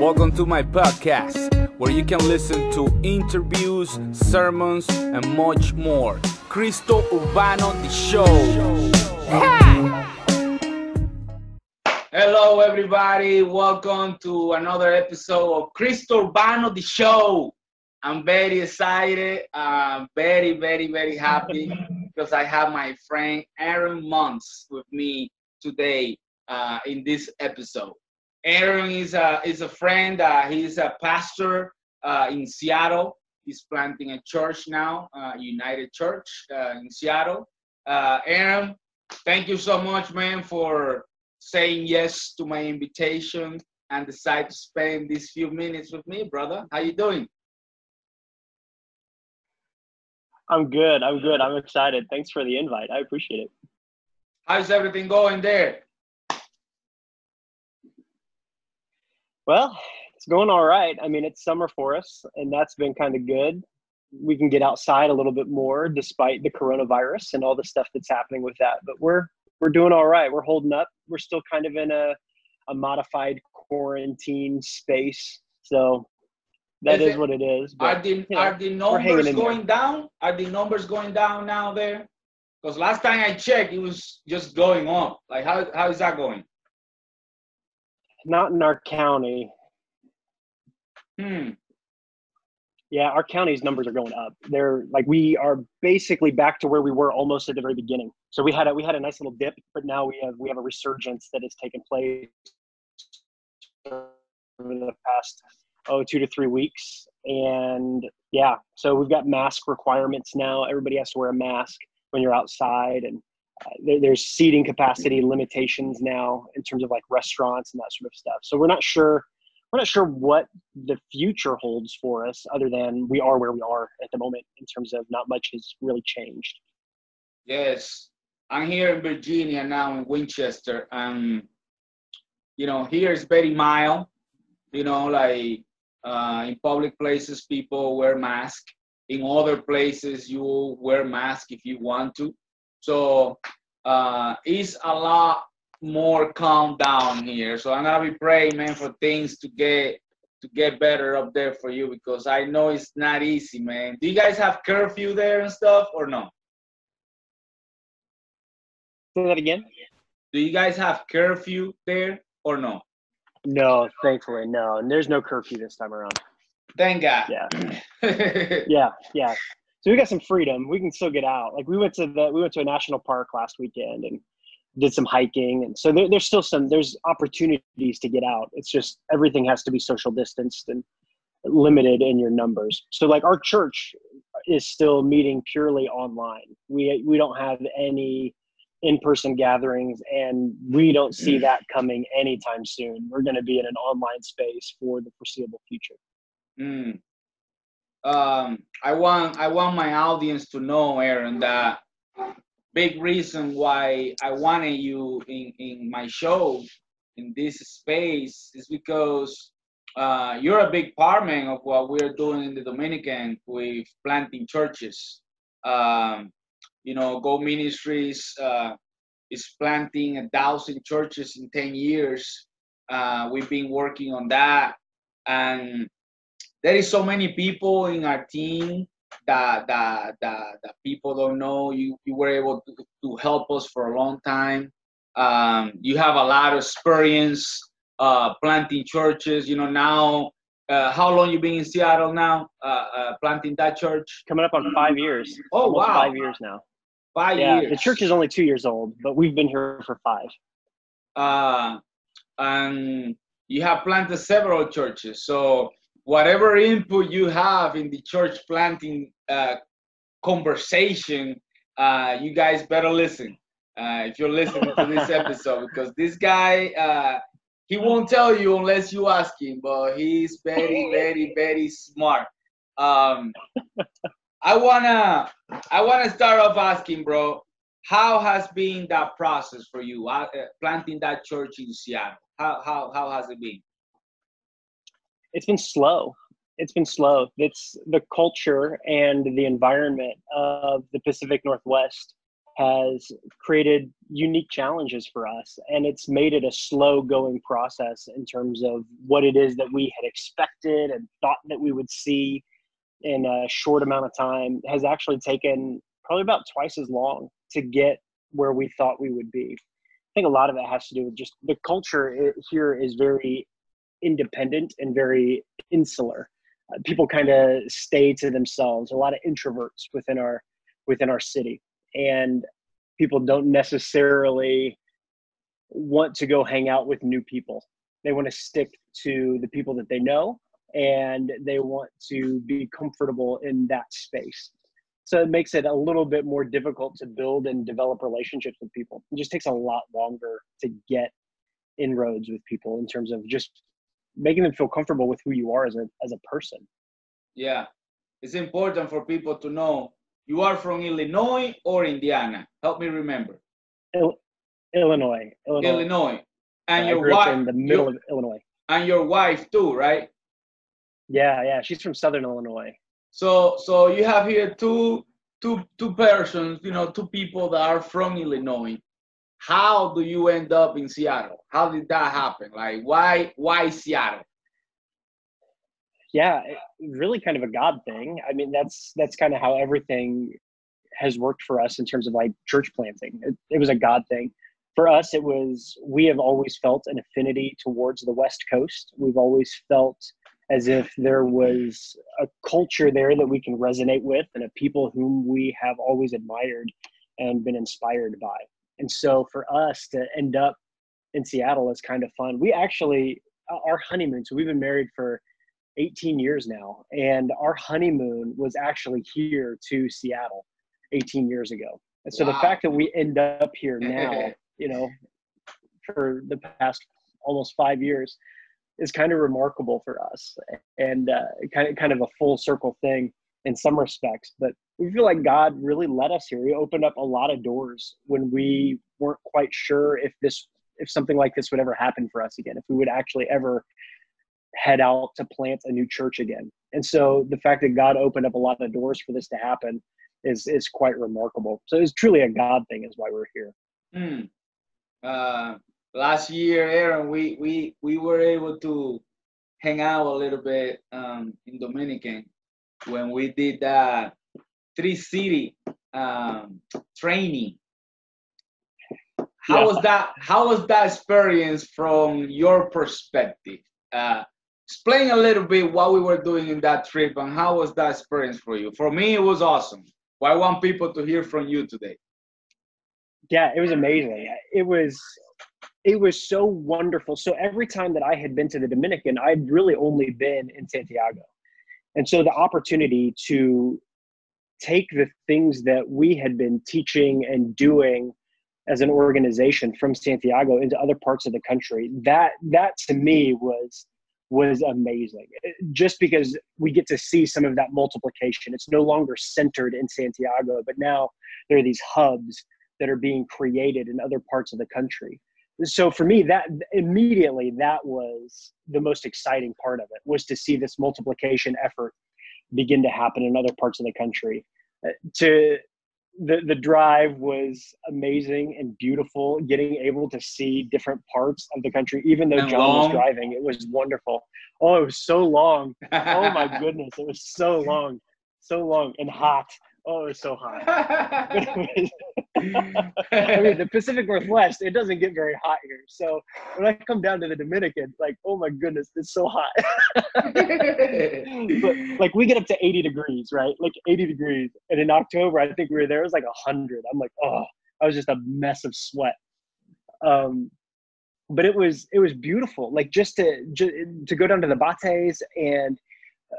Welcome to my podcast, where you can listen to interviews, sermons, and much more. Cristo Urbano, the show. Hello, everybody. Welcome to another episode of Cristo Urbano, the show. I'm very excited. I'm very, very, very happy because I have my friend Aaron Monts with me today uh, in this episode. Aaron is a is a friend. Uh, he's a pastor uh, in Seattle. He's planting a church now, uh, United Church uh, in Seattle. Uh, Aaron, thank you so much, man, for saying yes to my invitation and decide to spend these few minutes with me, brother. How you doing? I'm good. I'm good. I'm excited. Thanks for the invite. I appreciate it. How's everything going there? Well, it's going all right. I mean, it's summer for us, and that's been kind of good. We can get outside a little bit more despite the coronavirus and all the stuff that's happening with that. But we're we're doing all right. We're holding up. We're still kind of in a a modified quarantine space. So that is, is it, what it is. But, are the you know, are the numbers going down? Are the numbers going down now there? Because last time I checked, it was just going up. Like how how is that going? Not in our county. Hmm. Yeah, our county's numbers are going up. They're like we are basically back to where we were almost at the very beginning. So we had a we had a nice little dip, but now we have we have a resurgence that has taken place over the past oh two to three weeks. And yeah, so we've got mask requirements now. Everybody has to wear a mask when you're outside, and there's seating capacity limitations now in terms of like restaurants and that sort of stuff. So we're not sure we're not sure what the future holds for us other than we are where we are at the moment in terms of not much has really changed. Yes. I'm here in Virginia now in Winchester. Um you know, here is very mild. You know, like uh, in public places people wear masks. In other places you wear mask if you want to. So uh, it's a lot more calm down here. So I'm gonna be praying, man, for things to get to get better up there for you because I know it's not easy, man. Do you guys have curfew there and stuff or no? Say that again. Do you guys have curfew there or no? No, thankfully, no. And there's no curfew this time around. Thank God. Yeah. yeah, yeah so we got some freedom. We can still get out. Like we went to the we went to a national park last weekend and did some hiking, and so there, there's still some there's opportunities to get out. It's just everything has to be social distanced and limited in your numbers. So like our church is still meeting purely online. We we don't have any in-person gatherings and we don't see mm. that coming anytime soon. We're going to be in an online space for the foreseeable future. Mm um, I want I want my audience to know, Aaron, that big reason why I wanted you in, in my show in this space is because uh, you're a big part man of what we're doing in the Dominican with planting churches. Um, you know, Go Ministries uh, is planting a thousand churches in 10 years. Uh, we've been working on that. And there is so many people in our team that that that, that people don't know. You you were able to, to help us for a long time. Um, you have a lot of experience uh, planting churches. You know now. Uh, how long you been in Seattle now? Uh, uh planting that church? Coming up on five years. Oh wow! Five years now. Five yeah, years. The church is only two years old, but we've been here for five. Uh, and you have planted several churches. So whatever input you have in the church planting uh, conversation, uh, you guys better listen. Uh, if you're listening to this episode, because this guy, uh, he won't tell you unless you ask him, but he's very, very, very smart. Um, I wanna, I wanna start off asking, bro, how has been that process for you, uh, planting that church in Seattle? How, how, how has it been? It's been slow. It's been slow. It's the culture and the environment of the Pacific Northwest has created unique challenges for us and it's made it a slow going process in terms of what it is that we had expected and thought that we would see in a short amount of time has actually taken probably about twice as long to get where we thought we would be. I think a lot of it has to do with just the culture here is very independent and very insular. Uh, people kind of stay to themselves. A lot of introverts within our within our city, and people don't necessarily want to go hang out with new people. They want to stick to the people that they know, and they want to be comfortable in that space. So it makes it a little bit more difficult to build and develop relationships with people. It just takes a lot longer to get inroads with people in terms of just making them feel comfortable with who you are as a as a person. Yeah, it's important for people to know you are from Illinois or Indiana. Help me remember. Il- Illinois, Illinois. Illinois. And I your wife in the middle your- of Illinois. and your wife too, right? Yeah, yeah. She's from Southern Illinois. So so you have here two two two persons, you know, two people that are from Illinois. How do you end up in Seattle? How did that happen? Like why why Seattle? Yeah, really kind of a God thing. I mean, that's that's kind of how everything has worked for us in terms of like church planting. It, it was a God thing. For us, it was we have always felt an affinity towards the West Coast. We've always felt as if there was a culture there that we can resonate with and a people whom we have always admired and been inspired by. And so for us to end up in Seattle is kind of fun. We actually, our honeymoon, so we've been married for 18 years now, and our honeymoon was actually here to Seattle 18 years ago. And so the fact that we end up here now, you know, for the past almost five years is kind of remarkable for us and uh, kind of kind of a full circle thing in some respects. But we feel like God really led us here. He opened up a lot of doors when we weren't quite sure if this if something like this would ever happen for us again, if we would actually ever head out to plant a new church again. And so the fact that God opened up a lot of doors for this to happen is is quite remarkable. So it's truly a God thing is why we're here. Hmm. Uh, last year, Aaron, we we we were able to hang out a little bit um, in Dominican when we did that three city um, training. How Yeah. was that? How was that experience from your perspective? Uh, explain a little bit what we were doing in that trip and how was that experience for you? For me, it was awesome. Well, I want people to hear from you today. yeah it was amazing it was it was so wonderful so every time that i had been to the dominican i'd really only been in santiago and so the opportunity to take the things that we had been teaching and doing as an organization from santiago into other parts of the country that that to me was was amazing just because we get to see some of that multiplication it's no longer centered in santiago but now there are these hubs that are being created in other parts of the country. So for me, that immediately that was the most exciting part of it was to see this multiplication effort begin to happen in other parts of the country. Uh, To the the drive was amazing and beautiful. Getting able to see different parts of the country, even though And John long. was driving, it was wonderful. Oh, it was so long. Oh my goodness, it was so long, so long and hot. Oh, it was so hot. I mean, the Pacific Northwest, it doesn't get very hot here. So when I come down to the Dominican, like, oh my goodness, it's so hot. but like we get up to 80 degrees, right? Like 80 degrees. And in October, I think we were there, it was like 100. I'm like, oh, I was just a mess of sweat. Um, but it was it was beautiful like just to just, to go down to the bateyes and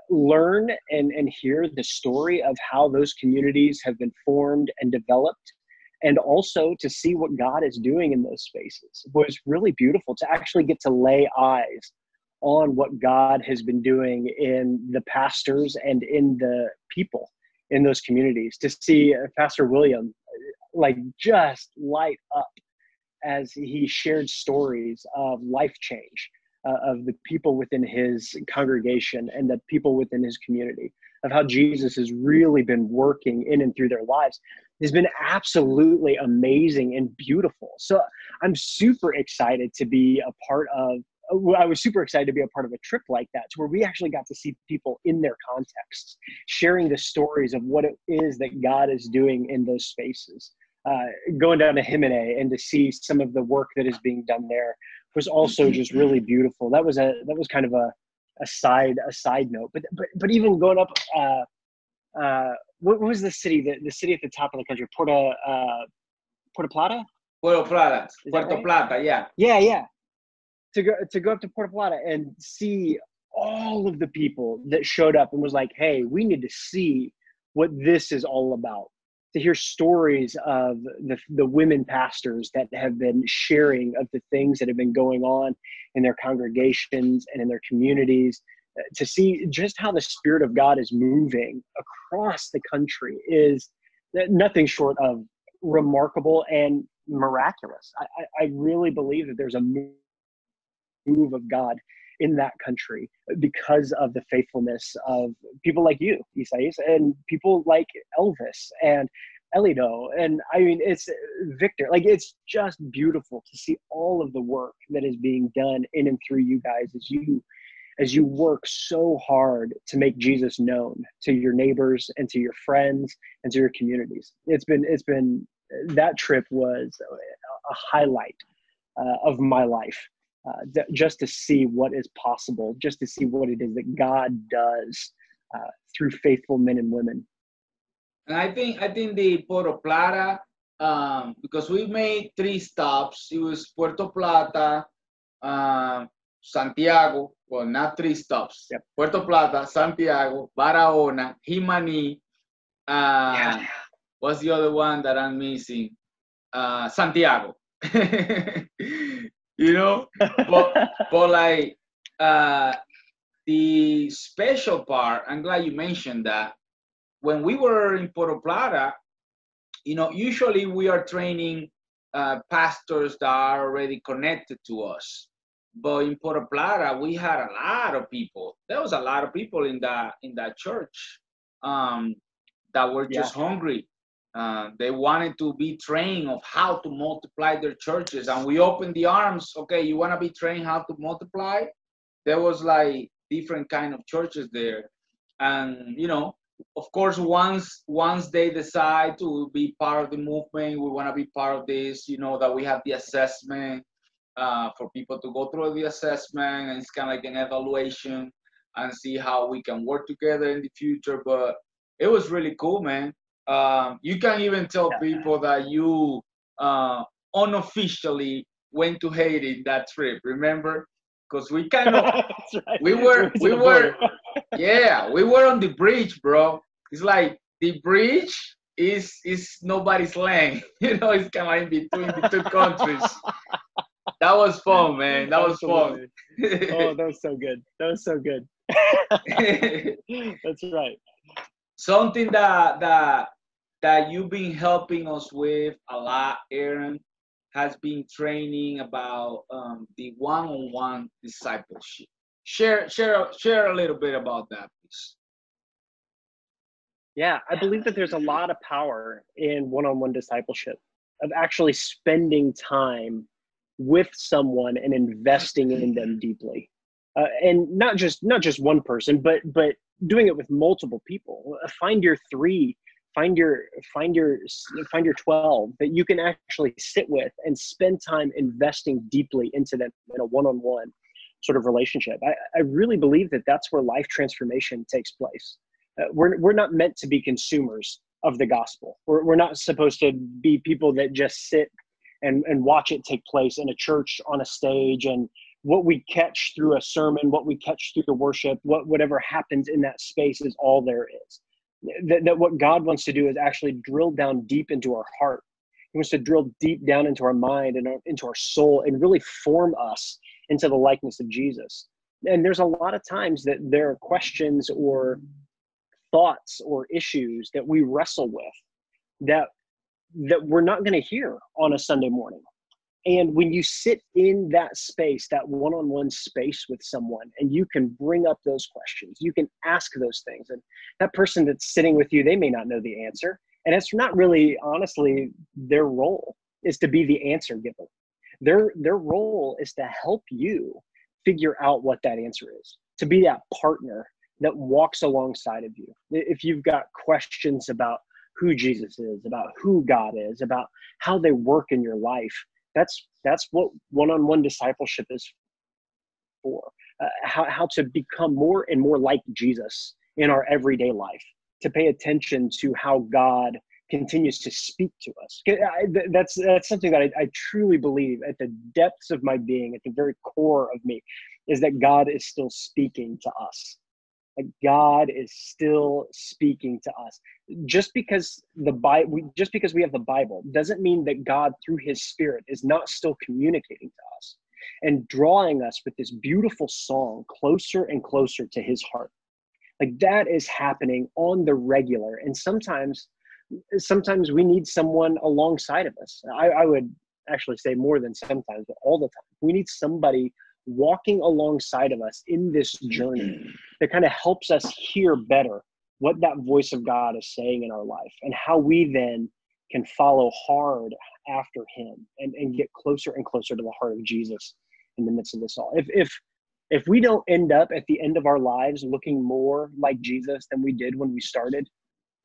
learn and and hear the story of how those communities have been formed and developed and also to see what god is doing in those spaces. It was really beautiful to actually get to lay eyes on what god has been doing in the pastors and in the people in those communities to see uh, pastor william like just light up as he shared stories of life change uh, of the people within his congregation and the people within his community of how jesus has really been working in and through their lives has been absolutely amazing and beautiful. So I'm super excited to be a part of. I was super excited to be a part of a trip like that, to where we actually got to see people in their contexts, sharing the stories of what it is that God is doing in those spaces. Uh, going down to Jimani and to see some of the work that is being done there was also just really beautiful. That was a that was kind of a a side a side note. But but but even going up, uh, uh, what, what was the city? The, the city at the top of the country, Puerto uh, Puerto Plata. Puerto Plata, Puerto right? Plata, yeah. Yeah, yeah. To go to go up to Puerto Plata and see all of the people that showed up and was like, "Hey, we need to see what this is all about." To hear stories of the, the women pastors that have been sharing of the things that have been going on in their congregations and in their communities uh, to see just how the spirit of god is moving across the country is nothing short of remarkable and miraculous. I, I really believe that there's a move of god in that country because of the faithfulness of people like you, Isais, and people like Elvis and Elido. And I mean, it's Victor. Like, it's just beautiful to see all of the work that is being done in and through you guys as you as you work so hard to make Jesus known to your neighbors and to your friends and to your communities. It's been it's been that trip was a highlight uh, of my life uh, just to see what is possible, just to see what it is that God does uh, through faithful men and women. And I think I think the Puerto Plata, um, because we made three stops. It was Puerto Plata, uh, Santiago. Well, not three stops. Yep. Puerto Plata, Santiago, Barahona, Jimani. Uh, yeah. What's the other one that I'm missing? Uh, Santiago. you know? But but like uh the special part i'm glad you mentioned that when we were in Puerto Plata you know usually we are training uh, pastors that are already connected to us. But in Puerto Plata we had a lot of people. There was a lot of people in that in that church um that were just yeah. hungry uh, they wanted to be trained of how to multiply their churches, and we opened the arms. Okay, you want to be trained how to multiply? There was like different kind of churches there, and you know, of course, once once they decide to be part of the movement, we want to be part of this. You know that we have the assessment uh, for people to go through the assessment, and it's kind of like an evaluation and see how we can work together in the future. But it was really cool, man um, you can even tell people that you uh, unofficially went to Haiti that trip. Remember? Because we kind of right. we were we were yeah we were on the bridge, bro. It's like the bridge is is nobody's land. You know, it's kind of in between the two countries. that was fun, man. That was fun. oh, that was so good. That was so good. That's right. Something that that that you've been helping us with a lot, Aaron, has been training about um, the one-on-one discipleship. Share, share, share a little bit about that, please. Yeah, I believe that there's a lot of power in one-on-one discipleship of actually spending time with someone and investing in them deeply, uh, and not just not just one person, but but doing it with multiple people. Find your three find your find your find your 12 that you can actually sit with and spend time investing deeply into them in a one-on-one sort of relationship. I, I really believe that that's where life transformation takes place. Uh, we're, we're not meant to be consumers of the gospel. We're, we're not supposed to be people that just sit and, and watch it take place in a church on a stage and what we catch through a sermon what we catch through the worship what whatever happens in that space is all there is that, that what God wants to do is actually drill down deep into our heart. He wants to drill deep down into our mind and into our soul and really form us into the likeness of Jesus. And there's a lot of times that there are questions or thoughts or issues that we wrestle with that that we're not going to hear on a Sunday morning. And when you sit in that space, that one on one space with someone, and you can bring up those questions, you can ask those things. And that person that's sitting with you, they may not know the answer. and it's not really honestly their role is to be the answer giver their their role is to help you figure out what that answer is to be that partner that walks alongside of you if you've got questions about who jesus is about who god is about how they work in your life that's that's what one-on-one discipleship is for. Uh, how, how to become more and more like jesus in our everyday life to pay attention to how god continues to speak to us. I, that's that's something that I, I truly believe at the depths of my being at the very core of me is that god is still speaking to us god is still speaking to us. Just because the bible just because we have the bible doesn't mean that god through his spirit is not still communicating to us and drawing us with this beautiful song closer and closer to his heart. Like that is happening on the regular. And sometimes sometimes we need someone alongside of us. I, I would actually say more than sometimes but all the time. We need somebody walking alongside of us in this journey that kind of helps us hear better what that voice of God is saying in our life and how we then can follow hard after him and, and get closer and closer to the heart of Jesus in the midst of this all. If if if we don't end up at the end of our lives looking more like Jesus than we did when we started,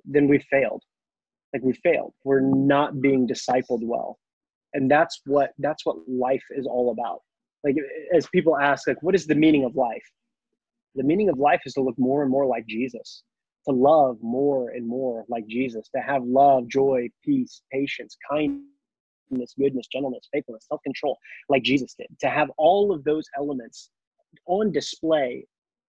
then we failed. Like we failed. We're not being discipled well. And that's what that's what life is all about. Like as people ask, like, what is the meaning of life? The meaning of life is to look more and more like Jesus, to love more and more like Jesus, to have love, joy, peace, patience, kindness goodness, gentleness, faithfulness, self control, like Jesus did. To have all of those elements on display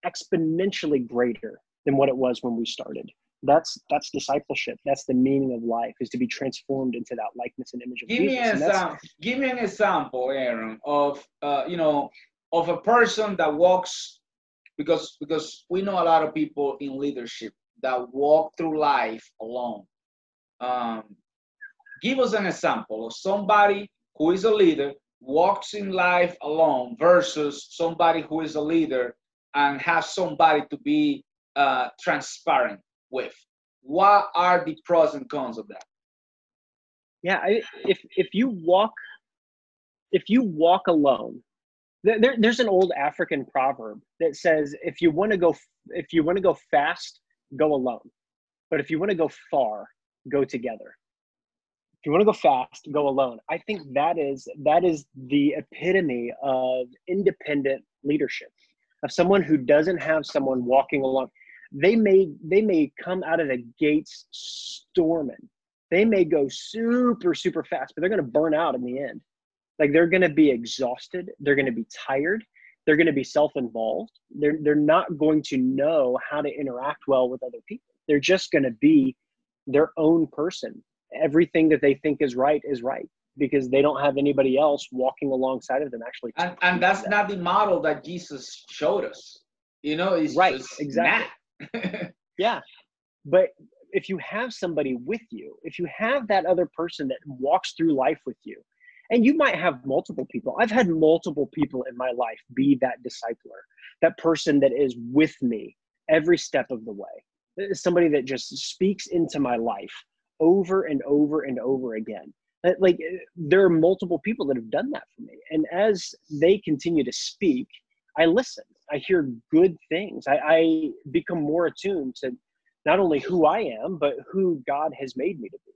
exponentially greater than what it was when we started. That's that's discipleship. That's the meaning of life is to be transformed into that likeness and image of give Jesus. Me an example, give me an example, Aaron, of uh, you know of a person that walks because because we know a lot of people in leadership that walk through life alone. Um, give us an example of somebody who is a leader walks in life alone versus somebody who is a leader and has somebody to be uh, transparent with. What are the pros and cons of that? Yeah I, if if you walk if you walk alone there, there's an old african proverb that says if you want to go if you want to go fast go alone. But if you want to go far go together. If you want to go fast go alone. I think that is that is the epitome of independent leadership of someone who doesn't have someone walking along they may they may come out of the gates storming. They may go super super fast but they're going to burn out in the end. Like they're going to be exhausted. They're going to be tired. They're going to be self-involved. They're they're not going to know how to interact well with other people. They're just going to be their own person. Everything that they think is right is right because they don't have anybody else walking alongside of them actually and, and that's that. not the model that jesus showed us. You know it's right exactly yeah but if you have somebody with you if you have that other person that walks through life with you and you might have multiple people i've had multiple people in my life be that discipler that person that is with me every step of the way somebody that just speaks into my life over and over and over again. Like eh, there are multiple people that have done that for me. And as they continue to speak, I listen. I hear good things. I, I become more attuned to not only who I am, but who God has made me to be.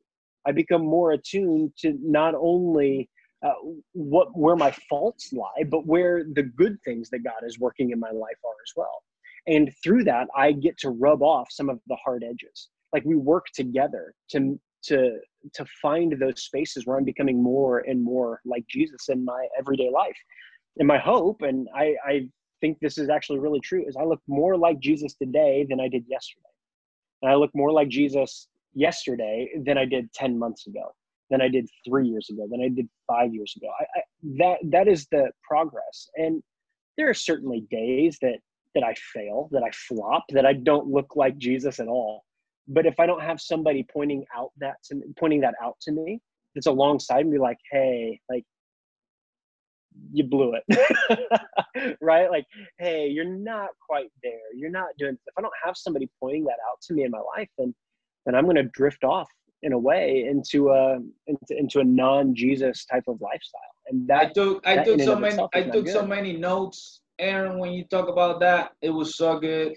I become more attuned to not only uh, what where my faults lie, but where the good things that God is working in my life are as well. And through that, I get to rub off some of the hard edges like we work together to to to find those spaces where I'm becoming more and more like Jesus in my everyday life. And my hope, and I, I think this is actually really true, is I look more like Jesus today than I did yesterday. And I look more like Jesus yesterday than I did 10 months ago, than I did three years ago, than I did five years ago. I, I, that that is the progress. And there are certainly days that that I fail, that I flop, that I don't look like Jesus at all but if i don't have somebody pointing out that to me, pointing that out to me that's alongside me like hey like you blew it right like hey you're not quite there you're not doing if i don't have somebody pointing that out to me in my life then then i'm going to drift off in a way into a into, into a non-Jesus type of lifestyle. And that I took I took so many I took so many notes, Aaron, when you talk about that. It was so good.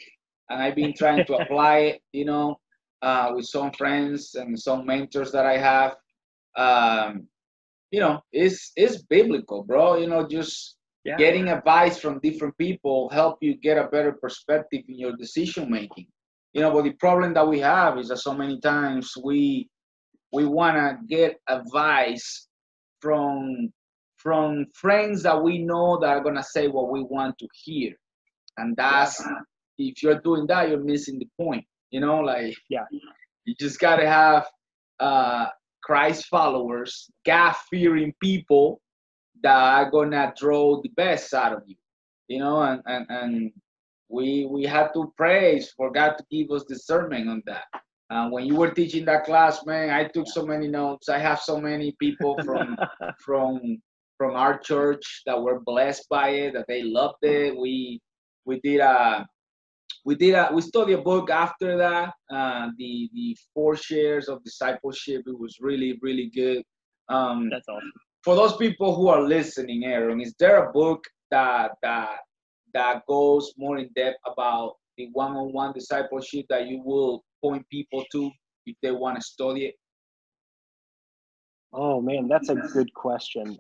And I've been trying to apply it, you know, uh, with some friends and some mentors that I have. Um, you know, it's it's biblical, bro. You know, just yeah. getting advice from different people help you get a better perspective in your decision making you know but the problem that we have is that so many times we we want to get advice from from friends that we know that are going to say what we want to hear and that's if you're doing that you're missing the point you know like Yeah. you just got to have uh christ followers god fearing people that are gonna draw the best out of you you know and and, and we we have to praise for god to give us discernment on that. Uh, when you were teaching that class man i took so many notes. I have so many people from from from our church that were blessed by it that they loved it. We we did a we did a we studied a book after that uh, the the four chairs of discipleship it was really really good um, That's awesome. for those people who are listening, Aaron, is there a book that that that goes more in depth about the one-on-one discipleship that you will point people to if they want to study it? Oh man, that's a good question.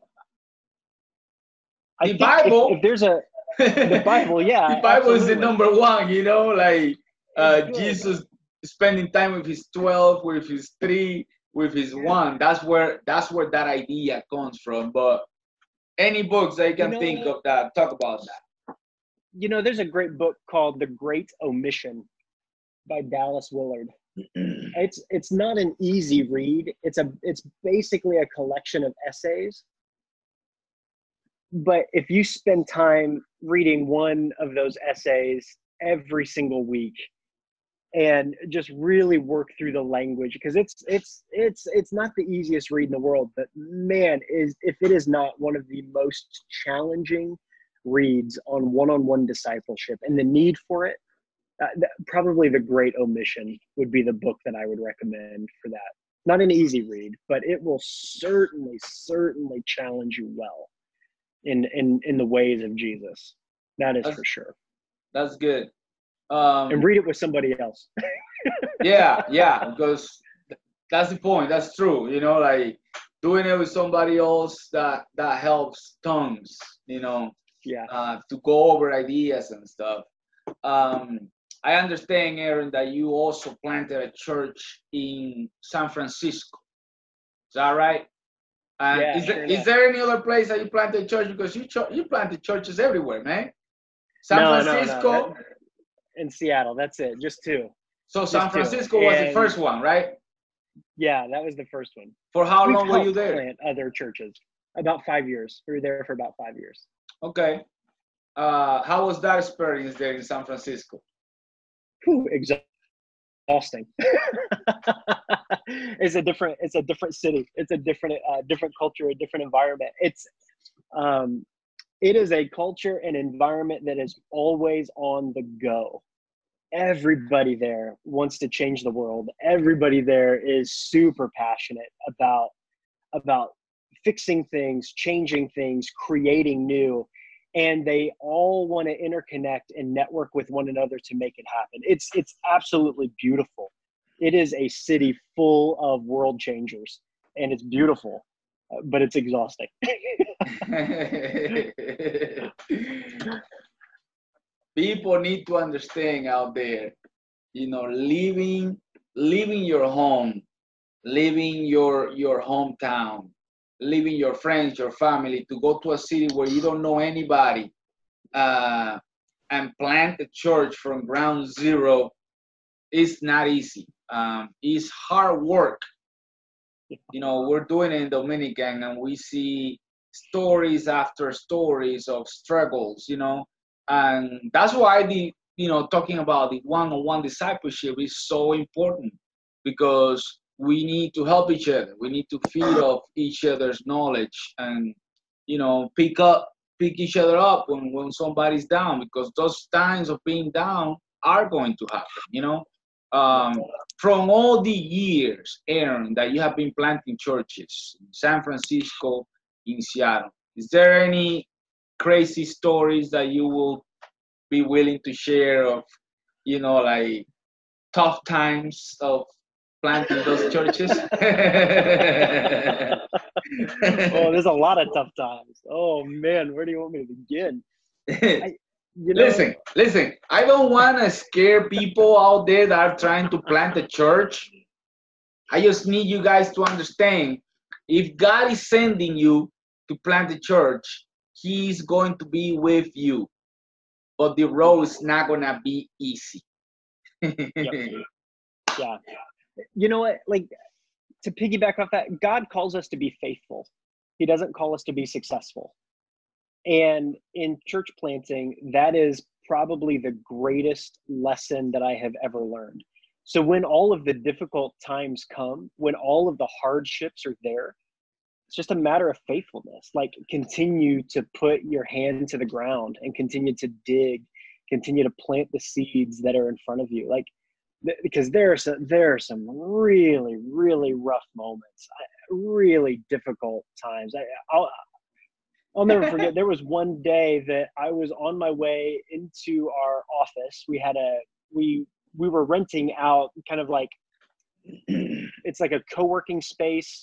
I The think if- Bible. If, there's a the Bible, yeah. the Bible is the number one, you know, like uh, Jesus spending time with his twelve, with his three, with his one. That's where that's where that idea comes from. But any books that you can know think of that talk about that. You know, there's a great book called The Great Omission by Dallas Willard. It's it's not an easy read. It's a it's basically a collection of essays. But if you spend time reading one of those essays every single week and just really work through the language because it's it's it's it's not the easiest read in the world but man is if it is not one of the most challenging reads on one-on-one discipleship and the need for it uh, th- probably the great omission would be the book that i would recommend for that. Not an easy read but it will certainly certainly challenge you well in in in the ways of jesus. That is That's- for sure. That's good. Um, and read it with somebody else. Yeah yeah because that's the point. That's true you know like doing it with somebody else that that helps tongues. you know yeah. uh, to go over ideas and stuff. Um i understand aaron that you also planted a church in san francisco. Is that right and Yeah, is, there, sure is there any other place that you planted church because you cho- you planted churches everywhere man san No, no, no, francisco that- in Seattle. That's it. Just two. so san just it. francisco was the first one right Yeah, that was the first one. for how We've long were you there Plant other churches. About five years. We were there for about five years. Okay. Uh, how was that experience there in San Francisco? Whew, exhausting. it's a different. It's a different city. It's a different, uh, different culture, a different environment. It's, um, it is a culture and environment that is always on the go. Everybody there wants to change the world. Everybody there is super passionate about about fixing things, changing things, creating new, and they all want to interconnect and network with one another to make it happen. It's it's absolutely beautiful. It is a city full of world changers, and it's beautiful, uh, but it's exhausting. People need to understand out there, you know, leaving leaving your home, leaving your your hometown, leaving your friends, your family to go to a city where you don't know anybody, uh, and plant a church from ground zero is not easy. Um, it's hard work. You know, we're doing it in Dominican, and we see stories after stories of struggles. You know, and that's why the you know talking about the one-on-one discipleship is so important because we need to help each other. We need to feed off each other's knowledge and you know pick up pick each other up when, when somebody's down because those times of being down are going to happen you know? Um, from all the years, Aaron, that you have been planting churches in San Francisco, in Seattle, is there any crazy stories that you will be willing to share of, you know, like tough times of planting those churches? oh, there's a lot of tough times. Oh man, where do you want me to begin? I, you know, listen, listen. I don't want to scare people out there that are trying to plant a church. I just need you guys to understand if God is sending you to plant a church, He's going to be with you. But the road is not going to be easy. Yeah. You know what? Like, to piggyback off that, God calls us to be faithful, He doesn't call us to be successful. And in church planting, that is probably the greatest lesson that I have ever learned. So when all of the difficult times come, when all of the hardships are there, it's just a matter of faithfulness. Like continue to put your hand to the ground and continue to dig, continue to plant the seeds that are in front of you. Like because there are some, there are some really really rough moments, really difficult times. I, I'll I'll never forget. There was one day that I was on my way into our office. We had a we we were renting out kind of like it's like a co-working space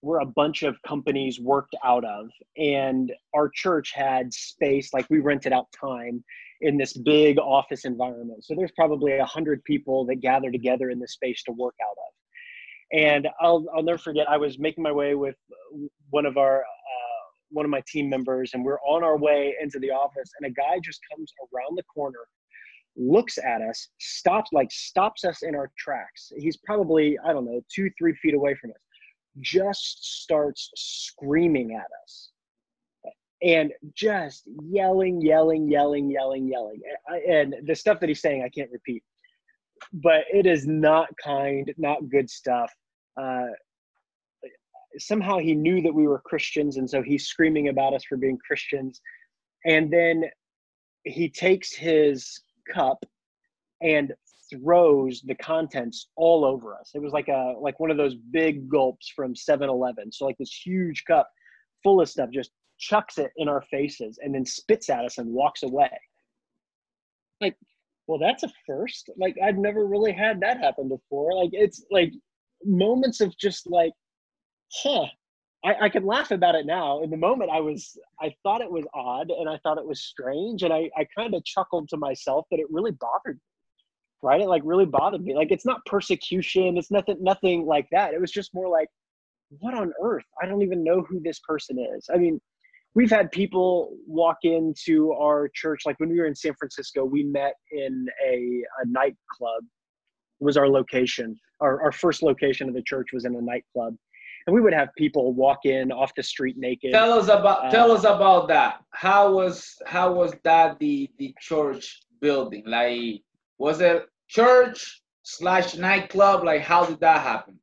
where a bunch of companies worked out of and our church had space like we rented out time in this big office environment. So there's probably a hundred people that gather together in this space to work out of. And I'll, I'll never forget i was making my way with one of our uh, one of my team members and we're on our way into the office and a guy just comes around the corner looks at us stops like stops us in our tracks. He's probably i don't know two three feet away from us just starts screaming at us and just yelling, yelling, yelling, yelling, yelling. And the stuff that he's saying, I can't repeat, but it is not kind, not good stuff. Uh, somehow he knew that we were Christians, and so he's screaming about us for being Christians. And then he takes his cup and throws the contents all over us. It was like a like one of those big gulps from 7-Eleven. So like this huge cup full of stuff just chucks it in our faces and then spits at us and walks away. Like, well, that's a first. Like I've never really had that happen before. Like it's like moments of just like, huh. I, I can laugh about it now. In the moment I was I thought it was odd and I thought it was strange and I, I kind of chuckled to myself that it really bothered me right? It like really bothered me. Like it's not persecution, it's nothing nothing like that. It was just more like, what on earth? I don't even know who this person is. I mean, we've had people walk into our church, like when we were in San Francisco, we met in a, a nightclub, was our location. Our, our first location of the church was in a nightclub. And we would have people walk in off the street naked. Tell us about uh, tell us about that. How was how was that the the church building? Like was it church slash nightclub? Like, how did that happen?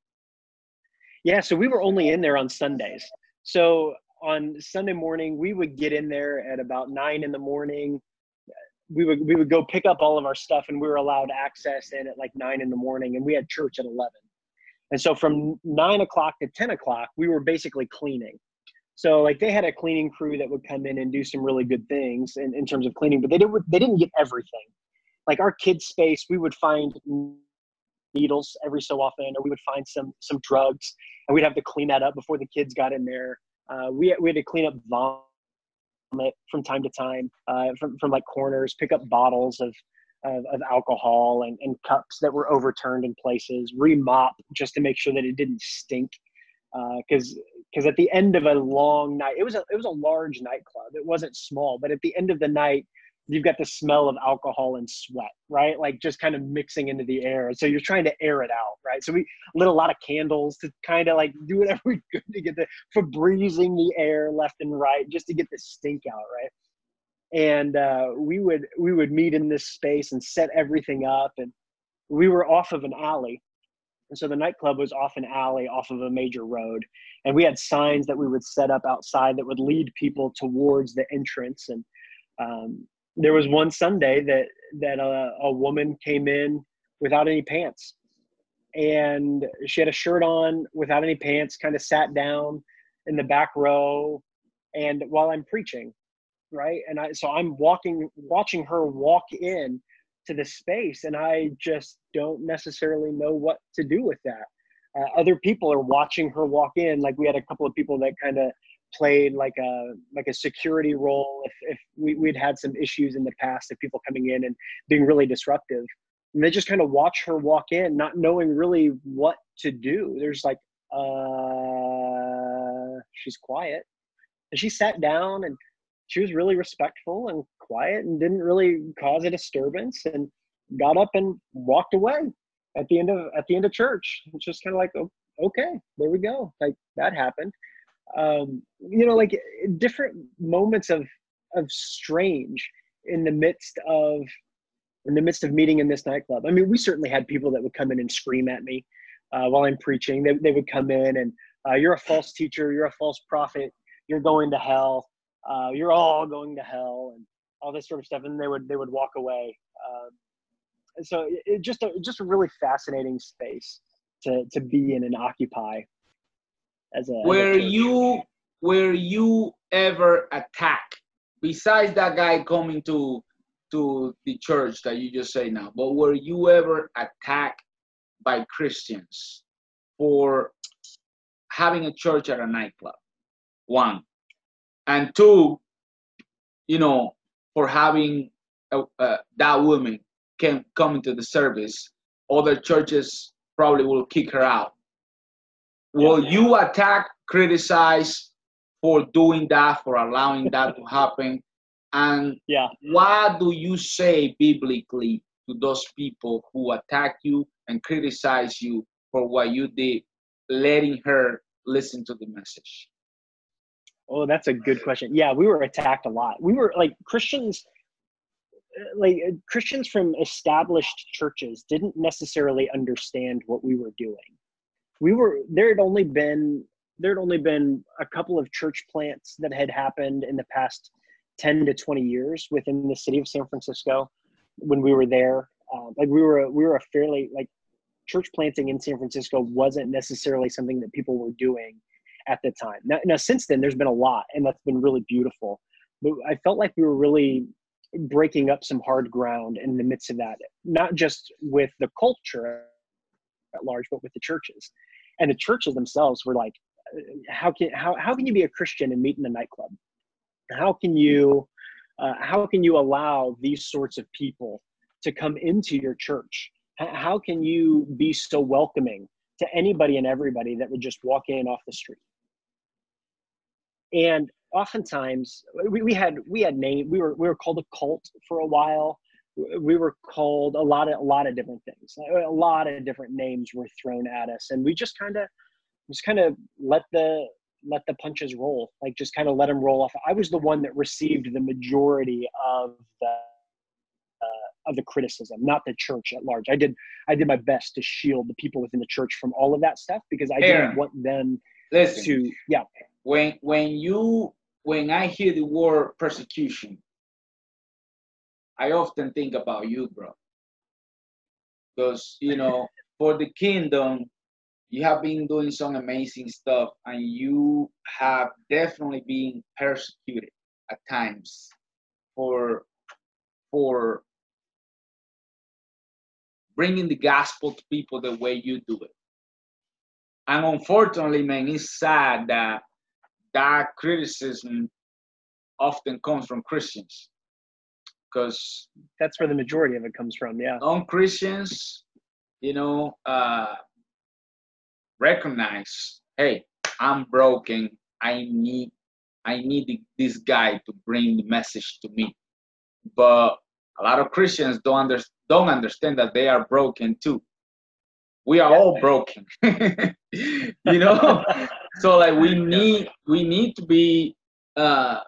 Yeah, so we were only in there on Sundays. So on Sunday morning, we would get in there at about nine in the morning. We would we would go pick up all of our stuff, and we were allowed access in at like nine in the morning, and we had church at eleven. And so from nine o'clock to ten o'clock, we were basically cleaning. So like they had a cleaning crew that would come in and do some really good things in, in terms of cleaning, but they didn't they didn't get everything like our kids space we would find needles every so often or we would find some some drugs and we'd have to clean that up before the kids got in there uh, we, we had to clean up vomit from time to time uh, from, from like corners pick up bottles of of, of alcohol and, and cups that were overturned in places remop just to make sure that it didn't stink. Because uh, because at the end of a long night it was a it was a large nightclub. It wasn't small but at the end of the night you've got the smell of alcohol and sweat, right? Like just kind of mixing into the air. So you're trying to air it out, right? So we lit a lot of candles to kind of like do whatever we could to get the Febrezing the air left and right, just to get the stink out, right? And uh, we would we would meet in this space and set everything up, and we were off of an alley. And so the nightclub was off an alley off of a major road. And we had signs that we would set up outside that would lead people towards the entrance. And um, there was one Sunday that that a, a woman came in without any pants. And she had a shirt on without any pants, kind of sat down in the back row. And while I'm preaching, right? And I, so I'm walking, watching her walk in to the space, and I just don't necessarily know what to do with that. Uh, other people are watching her walk in. Like we had a couple of people that kind of played like a like a security role if, if we, we'd had some issues in the past of people coming in and being really disruptive. And they just kind of watch her walk in not knowing really what to do. There's like uh she's quiet. And she sat down and she was really respectful and quiet and didn't really cause a disturbance and got up and walked away at the end of at the end of church. It's just kind of like okay there we go. Like that happened um, you know, like different moments of of strange in the midst of in the midst of meeting in this nightclub. I mean, we certainly had people that would come in and scream at me uh, while I'm preaching. They, they would come in and uh, you're a false teacher, you're a false prophet, you're going to hell, uh, you're all going to hell, and all this sort of stuff. And they would they would walk away. Um, and so it, it just a, just a really fascinating space to to be in and occupy as a were as a you were you ever attacked besides that guy coming to to the church that you just say now but were you ever attacked by christians for having a church at a nightclub? One. And two you know for having a, uh, that woman can come into the service other churches probably will kick her out Will you attack, criticize for doing that, for allowing that to happen? And yeah, what do you say biblically to those people who attack you and criticize you for what you did, letting her listen to the message? Oh, that's a good question. Yeah, we were attacked a lot. We were like Christians like Christians from established churches didn't necessarily understand what we were doing we were there had only been there had only been a couple of church plants that had happened in the past 10 to 20 years within the city of San Francisco when we were there. Uh, like we were, we were a fairly like church planting in San Francisco wasn't necessarily something that people were doing at the time. Now, now since then, there's been a lot, and that's been really beautiful. But I felt like we were really breaking up some hard ground in the midst of that, not just with the culture at large, but with the churches. And the churches themselves were like how can how, how can you be a christian and meet in a nightclub? How can you uh, how can you allow these sorts of people to come into your church? How can you be so welcoming to anybody and everybody that would just walk in off the street? And oftentimes we, we had we had name we were we were called a cult for a while we were called a lot of a lot of different things. A lot of different names were thrown at us and we just kind of just kind of let the let the punches roll like just kind of let them roll off. I was the one that received the majority of the uh, of the criticism not the church at large. I did i did my best to shield the people within the church from all of that stuff because i Aaron, didn't want them listen, to yeah. When when you when i hear the word persecution I often think about you, bro. Because, you know, for the kingdom, you have been doing some amazing stuff and you have definitely been persecuted at times for for bringing the gospel to people the way you do it. And unfortunately, man, it's sad that that criticism often comes from Christians because that's where the majority of it comes from. Yeah. Non Christians, you know, uh, recognize, hey, I'm broken. I need, I need this guy to bring the message to me. But a lot of Christians don't under, don't understand that they are broken too. We are yeah. all broken, you know. so like we need we need to be uh,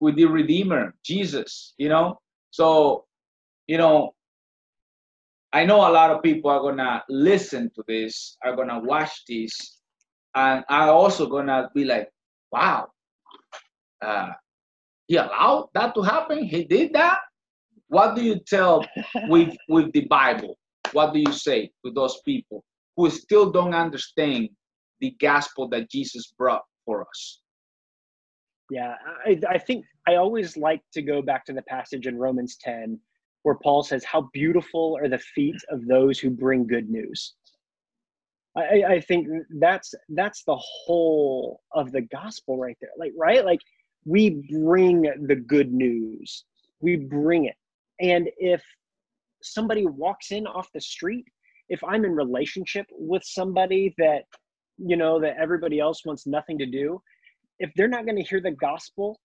with the Redeemer, Jesus, you know. So, you know, I know a lot of people are gonna listen to this, are gonna watch this, and are also gonna be like, wow, uh, he allowed that to happen? He did that? What do you tell with with the Bible? what do you say to those people who still don't understand the gospel that Jesus brought for us? Yeah, I, I think I always like to go back to the passage in Romans 10 where Paul says, How beautiful are the feet of those who bring good news. I, I think that's that's the whole of the gospel right there. Like, right? Like we bring the good news. We bring it. And if somebody walks in off the street, if I'm in relationship with somebody that, you know, that everybody else wants nothing to do, if they're not going to hear the gospel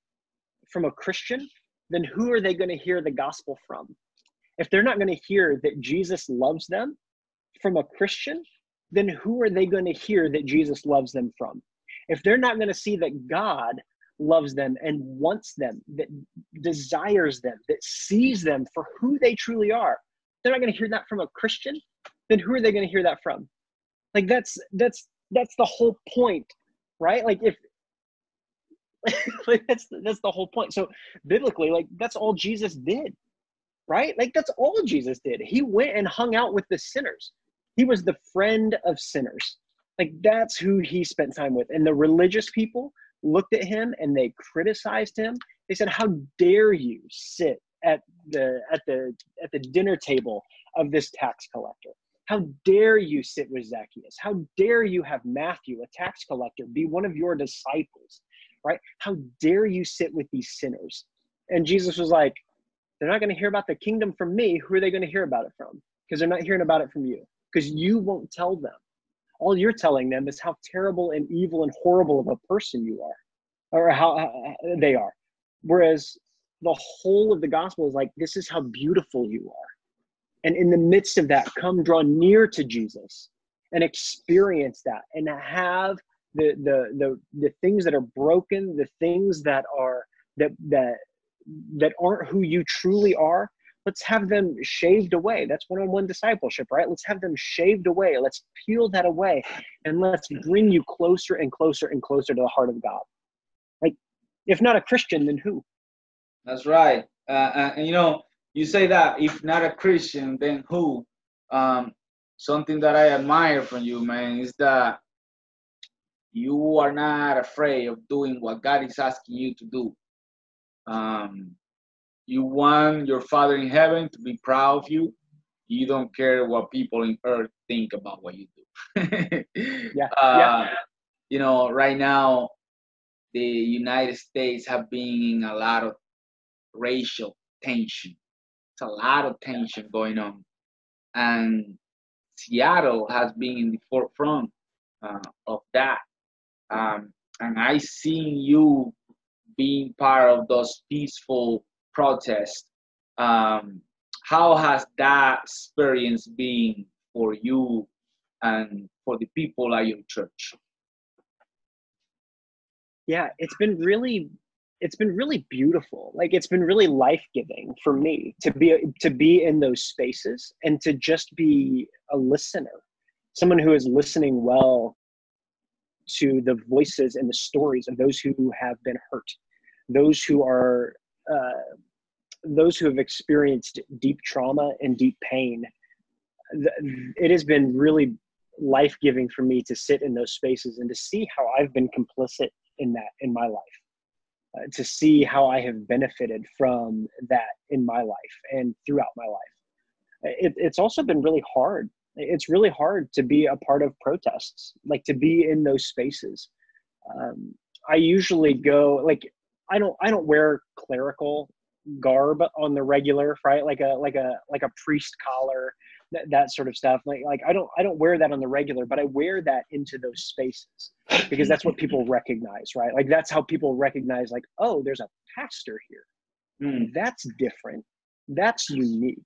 from a Christian, then who are they going to hear the gospel from? If they're not going to hear that Jesus loves them from a Christian, then who are they going to hear that Jesus loves them from? If they're not going to see that God loves them and wants them, that desires them, that sees them for who they truly are, they're not going to hear that from a Christian, then who are they going to hear that from? Like that's that's that's the whole point, right? Like if like that's that's the whole point. So biblically, like that's all Jesus did, right? Like that's all Jesus did. He went and hung out with the sinners. He was the friend of sinners. Like that's who he spent time with. And the religious people looked at him and they criticized him. They said, "How dare you sit at the at the at the dinner table of this tax collector? How dare you sit with Zacchaeus? How dare you have Matthew, a tax collector, be one of your disciples? Right? How dare you sit with these sinners?" And Jesus was like, "They're not going to hear about the kingdom from me. Who are they going to hear about it from? Because they're not hearing about it from you. Because you won't tell them." all you're telling them is how terrible and evil and horrible of a person you are or how, how they are whereas the whole of the gospel is like this is how beautiful you are and in the midst of that come draw near to jesus and experience that and have the the the, the things that are broken the things that are that that that aren't who you truly are let's have them shaved away. That's one on one discipleship, right? Let's have them shaved away. Let's peel that away and let's bring you closer and closer and closer to the heart of God. Like, if not a Christian, then who? That's right. Uh, uh and you know, you say that if not a Christian, then who? Um, something that I admire from you, man, is that you are not afraid of doing what God is asking you to do. Um, you want your Father in heaven to be proud of you. You don't care what people in earth think about what you do. yeah. Uh, yeah. You know, right now, the United States have been in a lot of racial tension. It's a lot of tension going on. And Seattle has been in the forefront uh, of that. Um, and I seen you being part of those peaceful protests. Um, how has that experience been for you and for the people at your church? Yeah, it's been really it's been really beautiful. Like it's been really life-giving for me to be to be in those spaces and to just be a listener. Someone who is listening well to the voices and the stories of those who have been hurt, those who are uh, those who have experienced deep trauma and deep pain, it has been really life giving for me to sit in those spaces and to see how I've been complicit in that in my life, uh, to see how I have benefited from that in my life and throughout my life. It, it's also been really hard. It's really hard to be a part of protests, like to be in those spaces. Um, I usually go like I don't I don't wear clerical garb on the regular, right? Like a like a like a priest collar, that, that sort of stuff. Like like I don't I don't wear that on the regular, but I wear that into those spaces because that's what people recognize, right? Like that's how people recognize like, oh, there's a pastor here. Mm. That's different. That's unique.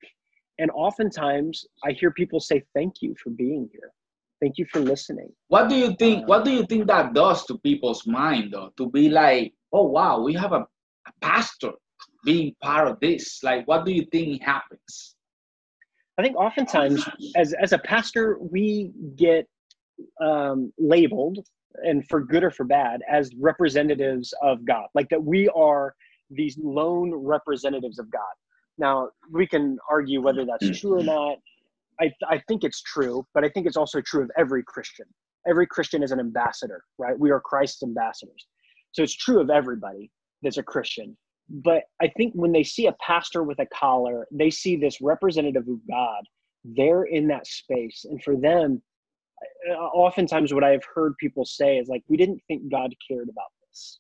And oftentimes I hear people say, Thank you for being here. Thank you for listening. What do you think? What do you think that does to people's mind, though? To be like, oh wow, we have a, a pastor being part of this? Like, what do you think happens? I think oftentimes, as as a pastor, we get um, labeled, and for good or for bad, as representatives of God. Like that, we are these lone representatives of God. Now, we can argue whether that's true or not. I, I think it's true, but I think it's also true of every Christian. Every Christian is an ambassador, right? We are Christ's ambassadors. So it's true of everybody that's a Christian. But I think when they see a pastor with a collar, they see this representative of God. They're in that space. And for them, uh, oftentimes what I've heard people say is like, we didn't think God cared about this.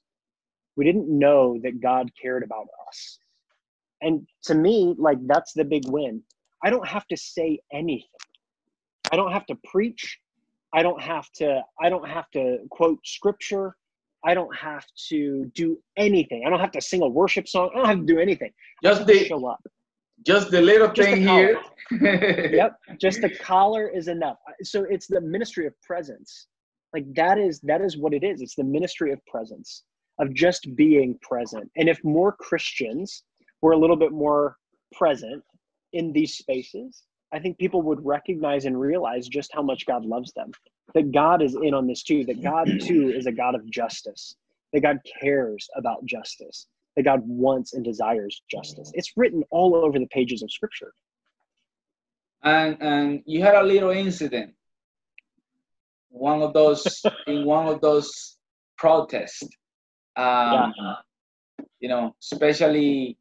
We didn't know that God cared about us. And to me, like, that's the big win. I don't have to say anything. I don't have to preach. I don't have to I don't have to quote scripture. I don't have to do anything. I don't have to sing a worship song. I don't have to do anything. Just the show up. Just the little just thing the here. yep. Just the collar is enough. So it's the ministry of presence. Like that is that is what it is. It's the ministry of presence, of just being present. And if more Christians were a little bit more present in these spaces, I think people would recognize and realize just how much God loves them. That God is in on this too, that God too is a God of justice, that God cares about justice, that God wants and desires justice. It's written all over the pages of scripture. And and you had a little incident. One of those in one of those protests. Um, yeah. you know, especially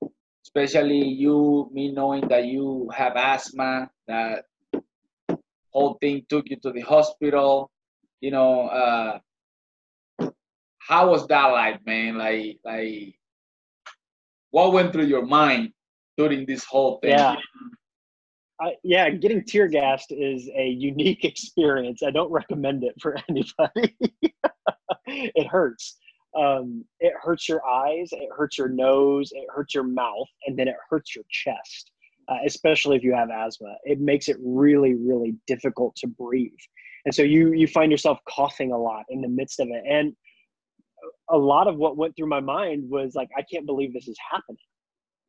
especially you, me knowing that you have asthma, that whole thing took you to the hospital. You know, uh, how was that like, man? Like, like, what went through your mind during this whole thing? Yeah. Uh, yeah, getting tear gassed is a unique experience. I don't recommend it for anybody. it hurts um, it hurts your eyes, it hurts your nose, it hurts your mouth, and then it hurts your chest, uh, especially if you have asthma. It makes it really, really difficult to breathe. And so you you find yourself coughing a lot in the midst of it. And a lot of what went through my mind was like, I can't believe this is happening.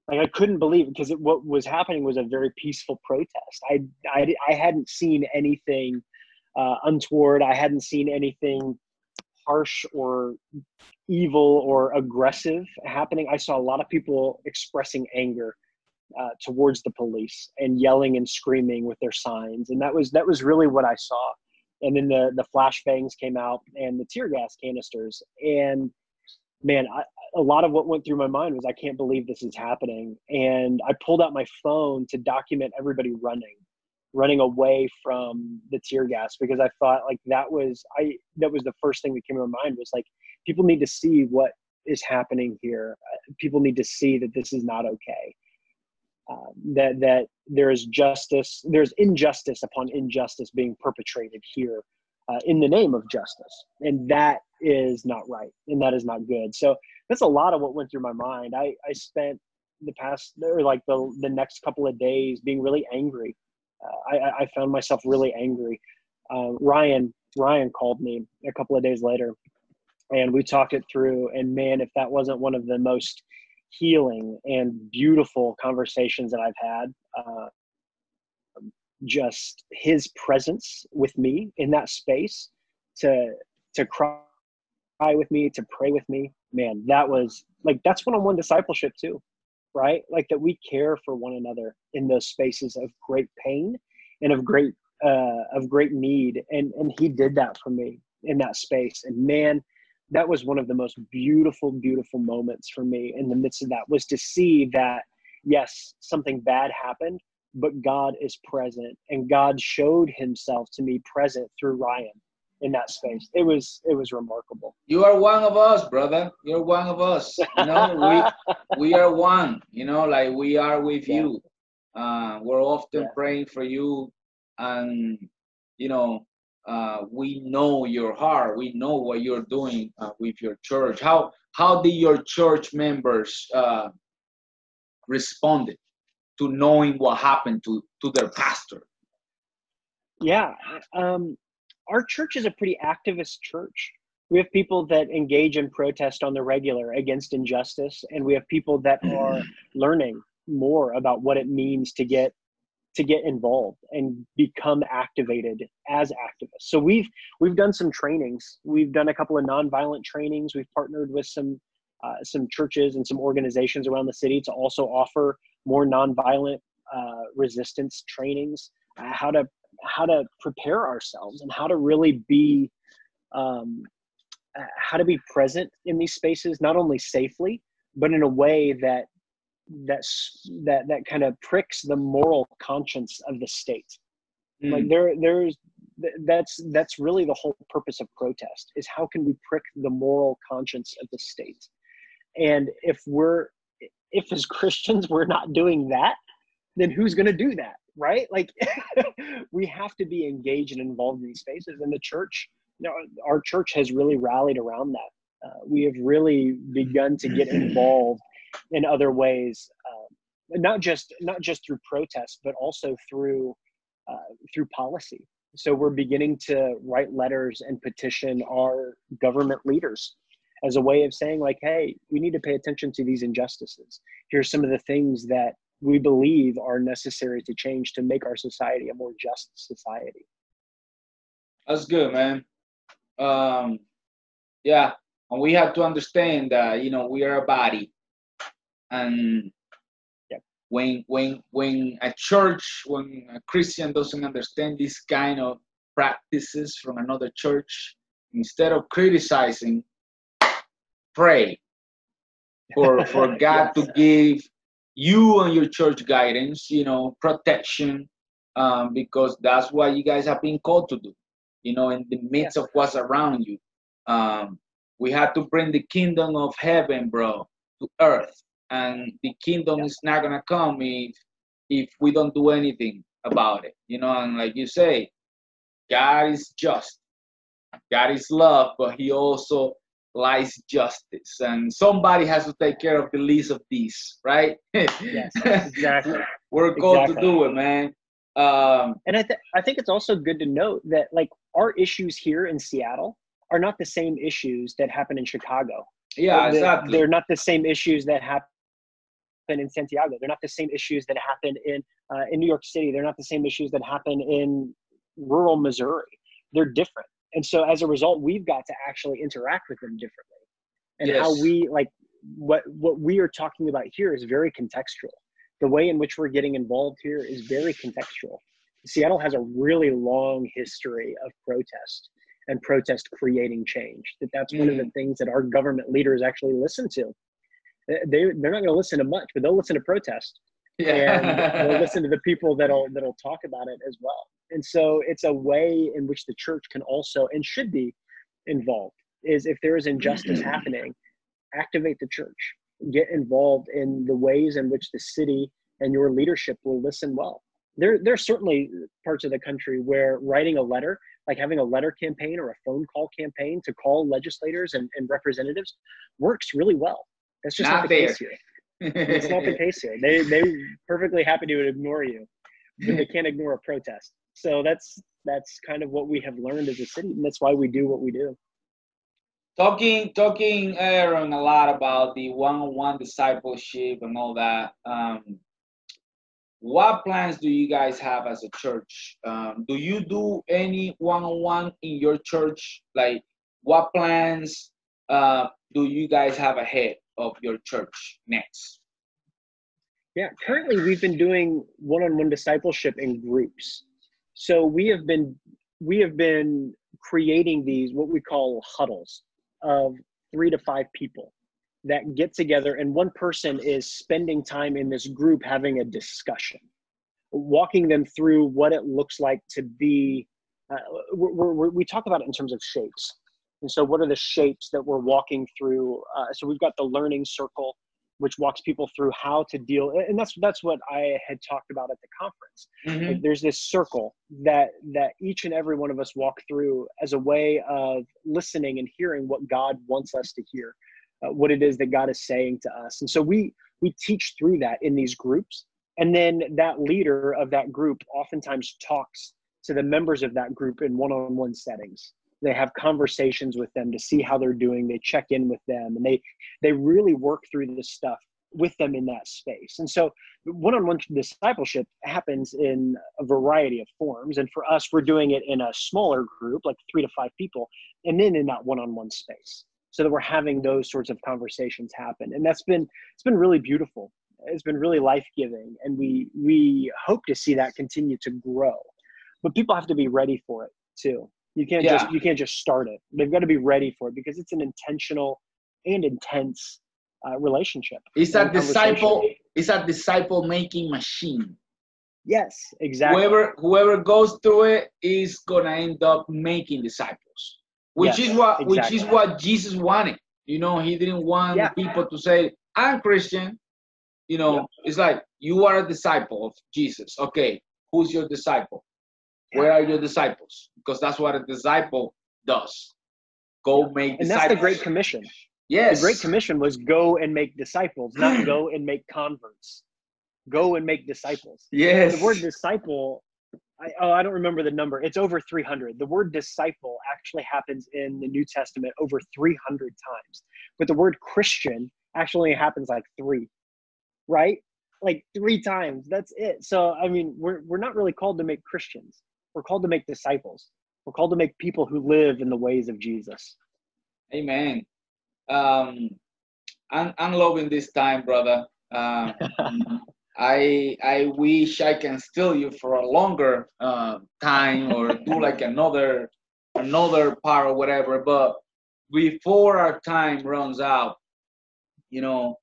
Like I couldn't believe because what was happening was a very peaceful protest. I I, I hadn't seen anything uh, untoward. I hadn't seen anything harsh or evil or aggressive happening. I saw a lot of people expressing anger uh, towards the police and yelling and screaming with their signs, and that was that was really what I saw. And then the the flashbangs came out and the tear gas canisters, and man, I, a lot of what went through my mind was I can't believe this is happening. And I pulled out my phone to document everybody running running away from the tear gas because I thought like that was I that was the first thing that came to my mind was like people need to see what is happening here. People need to see that this is not okay. Um, that that there is justice, there's injustice upon injustice being perpetrated here uh, in the name of justice, and that is not right, and that is not good. So that's a lot of what went through my mind. I I spent the past or like the the next couple of days being really angry I, I, found myself really angry. Uh, Ryan Ryan called me a couple of days later, and we talked it through. And man, if that wasn't one of the most healing and beautiful conversations that I've had, uh, just his presence with me in that space to to cry with me, to pray with me, man, that was like that's one-on-one discipleship too right? Like that we care for one another in those spaces of great pain and of great uh, of great need, and and he did that for me in that space. And man, that was one of the most beautiful, beautiful moments for me in the midst of that was to see that yes, something bad happened, but God is present, and God showed Himself to me present through Ryan in that space. It was it was remarkable. You are one of us, brother. You're one of us. You know, we we are one. You know, like we are with yeah. you. Uh, we're often yeah. praying for you, and you know, uh, we know your heart. We know what you're doing uh, with your church. How how did your church members uh, responded to knowing what happened to to their pastor? Yeah, um, our church is a pretty activist church. We have people that engage in protest on the regular against injustice, and we have people that are learning more about what it means to get to get involved and become activated as activists. So we've we've done some trainings. We've done a couple of nonviolent trainings. We've partnered with some uh, some churches and some organizations around the city to also offer more nonviolent uh, resistance trainings. how to how to prepare ourselves and how to really be um, how to be present in these spaces not only safely but in a way that that's that that kind of pricks the moral conscience of the state. Mm. like there there's that's that's really the whole purpose of protest is how can we prick the moral conscience of the state? And if we're if as christians we're not doing that then who's going to do that right? Like we have to be engaged and involved in these spaces and the church you know our church has really rallied around that. Uh, we have really begun to get involved in other ways um, not just not just through protests but also through uh, through policy. So we're beginning to write letters and petition our government leaders as a way of saying like hey we need to pay attention to these injustices. Here's some of the things that we believe are necessary to change to make our society a more just society. That's good man. Um yeah and we have to understand that you know we are a body. And when when when a church when a christian doesn't understand this kind of practices from another church instead of criticizing pray for for god yes. to give you and your church guidance you know protection um, because that's what you guys have been called to do you know in the midst of what's around you. Um, we have to bring the kingdom of heaven bro to earth and the kingdom is not gonna come if if we don't do anything about it you know and like you say god is just god is love but he also lies justice and somebody has to take care of the least of these right yes exactly we're called exactly. to do it man um, and I, th- I think it's also good to note that like our issues here in seattle are not the same issues that happen in chicago yeah they're, exactly they're not the same issues that happen in Santiago. They're not the same issues that happen in uh, in New York City. They're not the same issues that happen in rural Missouri. They're different, and so as a result, we've got to actually interact with them differently. And yes. how we like what what we are talking about here is very contextual. The way in which we're getting involved here is very contextual. Seattle has a really long history of protest and protest creating change. That that's mm. one of the mm. things that our government leaders actually listen to they they're not going to listen to much, but they'll listen to protest. Yeah. and listen to the people that'll that'll talk about it as well. And so it's a way in which the church can also and should be involved. Is if there is injustice happening, activate the church. Get involved in the ways in which the city and your leadership will listen well. There, there's certainly parts of the country where writing a letter, like having a letter campaign or a phone call campaign to call legislators and, and representatives, works really well that's just not, not the there. case here. It's not the case here. They they perfectly happy to ignore you, but they can't ignore a protest. So that's that's kind of what we have learned as a city, and that's why we do what we do. Talking talking Aaron a lot about the one-on-one discipleship and all that. Um, what plans do you guys have as a church? Um, do you do any one-on-one in your church? Like, what plans uh, do you guys have ahead? Of your church next? Yeah, currently we've been doing one-on-one discipleship in groups. So we have been we have been creating these what we call huddles of three to five people that get together and one person is spending time in this group having a discussion walking them through what it looks like to be uh, we're, we talk about it in terms of shapes and so, what are the shapes that we're walking through? Uh, so, we've got the learning circle, which walks people through how to deal, and that's that's what I had talked about at the conference. Mm-hmm. Like there's this circle that that each and every one of us walk through as a way of listening and hearing what God wants us to hear, uh, what it is that God is saying to us, and so we we teach through that in these groups, and then that leader of that group oftentimes talks to the members of that group in one-on-one settings they have conversations with them to see how they're doing. They check in with them and they they really work through this stuff with them in that space. And so one-on-one discipleship happens in a variety of forms. And for us we're doing it in a smaller group like three to five people and then in that one-on-one space so that we're having those sorts of conversations happen. And that's been it's been really beautiful. It's been really life giving, and we we hope to see that continue to grow. But people have to be ready for it too. You can't Yeah. just you can't just start it. They've got to be ready for it because it's an intentional and intense uh, relationship. It's a disciple. It's a disciple making machine. Yes, exactly. Whoever whoever goes through it is gonna end up making disciples, which Yes, is what which is what Jesus wanted. You know, he didn't want Yeah. people to say, "I'm Christian." You know, Yeah. it's like you are a disciple of Jesus. Okay, who's your disciple? Where are your disciples? Because that's what a disciple does. Go make and disciples. that's the Great Commission. Yes. The Great Commission was go and make disciples, not go and make converts. Go and make disciples. Yes. The word disciple, I, oh, I don't remember the number. It's over 300. The word disciple actually happens in the New Testament over 300 times. But the word Christian actually happens like three, right? Like three times. That's it. So, I mean, we're, we're not really called to make Christians. We're called to make disciples. We're called to make people who live in the ways of Jesus. Amen. Um, I'm, I'm loving this time, brother. Um, I I wish I can steal you for a longer uh, time or do like another another part or whatever. But before our time runs out, you know,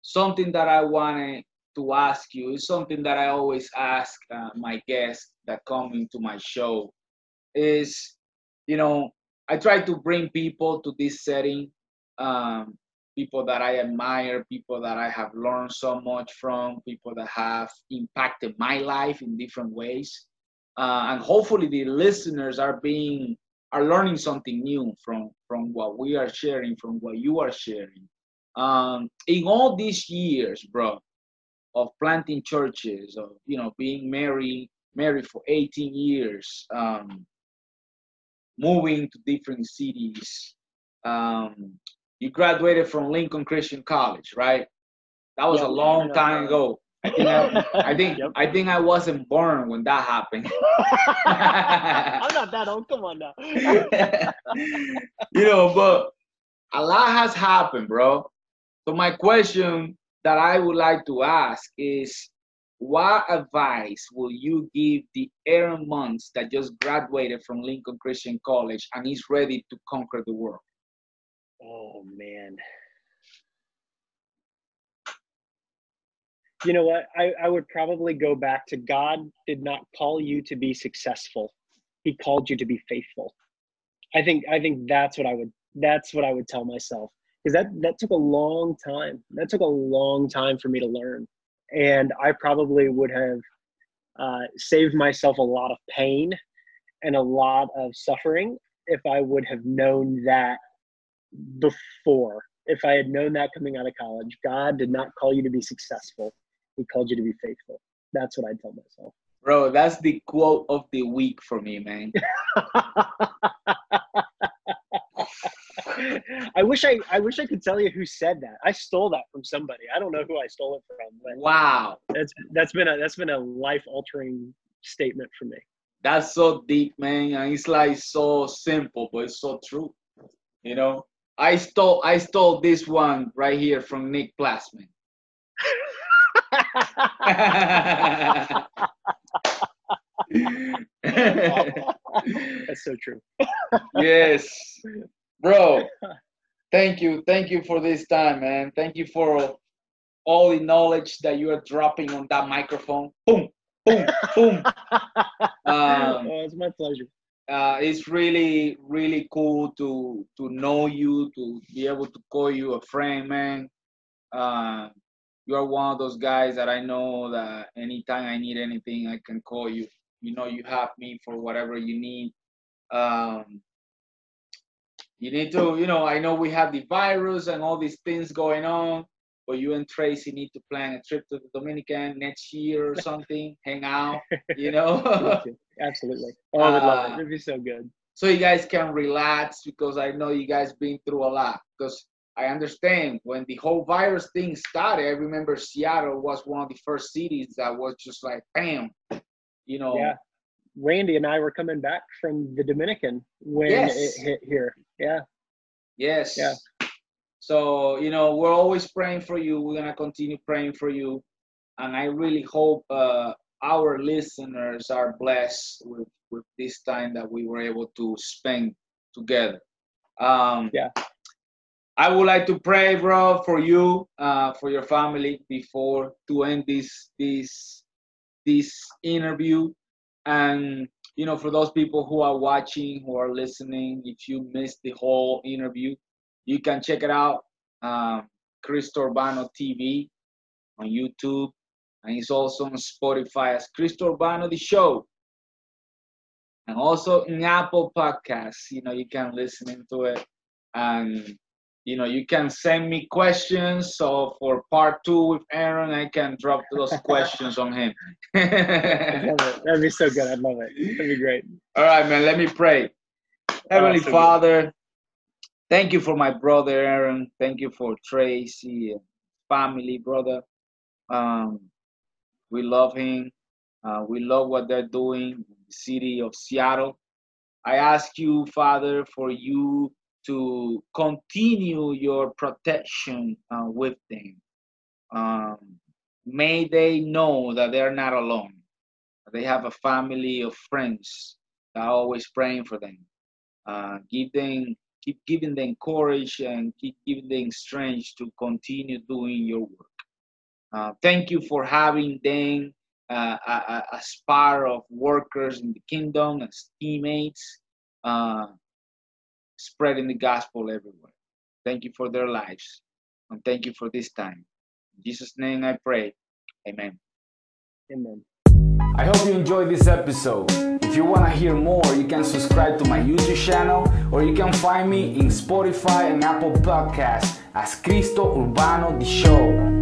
something that I wanted to ask you is something that I always ask uh, my guests that come into my show is, you know, I try to bring people to this setting, um, people that I admire, people that I have learned so much from, people that have impacted my life in different ways, uh, and hopefully the listeners are being are learning something new from from what we are sharing, from what you are sharing. Um, in all these years, bro, of planting churches, of you know being married married for 18 years. Um, moving to different cities. Um, you graduated from Lincoln Christian College, right? That was Yep. a long time ago. I think I, I think Yep. I think I wasn't born when that happened. I'm not that old. Come on now. you know, but a lot has happened, bro. So my question that I would like to ask is what advice will you give the Aaron Months that just graduated from Lincoln Christian College and is ready to conquer the world? Oh man. You know what? I, I would probably go back to God did not call you to be successful. He called you to be faithful. I think I think that's what I would that's what I would tell myself. Because that that took a long time. That took a long time for me to learn. And I probably would have uh, saved myself a lot of pain and a lot of suffering if I would have known that before. If I had known that coming out of college, God did not call you to be successful. He called you to be faithful. That's what I'd tell myself. Bro, that's the quote of the week for me, man. I wish I I wish I could tell you who said that. I stole that from somebody. I don't know who I stole it from, but Wow. that's that's been a that's been a life altering statement for me. That's so deep, man. And it's like so simple, but it's so true. You know? I stole I stole this one right here from Nick Plasman. that's so true. yes, bro. Thank you, thank you for this time, man. Thank you for all the knowledge that you are dropping on that microphone. Boom, boom, boom. Um, oh, it's my pleasure. uh, it's really, really cool to to know you, to be able to call you a friend, man. Uh, you are one of those guys that I know that anytime I need anything, I can call you. You know, you have me for whatever you need. Um, you need to, you know, I know we have the virus and all these things going on, but you and Tracy need to plan a trip to the Dominican next year or something, hang out, you know. Absolutely. Oh, I would love Uh, it. It'd be so good. so you guys can relax because I know you guys been through a lot. Because I understand when the whole virus thing started, I remember Seattle was one of the first cities that was just like, bam, you know. Yeah. Randy and I were coming back from the Dominican when Yes. it hit here. Yeah. Yes. Yeah. So, you know, we're always praying for you. We're going to continue praying for you. And I really hope uh, our listeners are blessed with, with this time that we were able to spend together. Um, yeah. I would like to pray, bro, for you, uh, for your family, before to end this this this interview. And you know, for those people who are watching, who are listening, if you missed the whole interview, you can check it out. Um, Cristo Urbano TV on YouTube, and it's also on Spotify as Cristo Urbano the Show, and also in Apple Podcasts. You know, you can listen into it, and you know, you can send me questions. So for part two with Aaron, I can drop those questions on him. That'd be so good. I'd love it. That'd be great. All right, man. Let me pray. Heavenly Father, thank you for my brother Aaron. Thank you for Tracy, family, brother. Um, we love him. Uh, we love what they're doing in the city of Seattle. I ask you, Father, for you to continue your protection uh, with them. Um, may they know that they're not alone. They have a family of friends that are always praying for them. Uh, give them, keep giving them courage and keep giving them strength to continue doing your work. Uh, thank you for having them uh, as part of workers in the kingdom, as teammates. Uh, spreading the gospel everywhere. Thank you for their lives. And thank you for this time. In Jesus' name I pray. Amen. Amen. I hope you enjoyed this episode. If you want to hear more, you can subscribe to my YouTube channel or you can find me in Spotify and Apple Podcasts as Cristo Urbano The Show.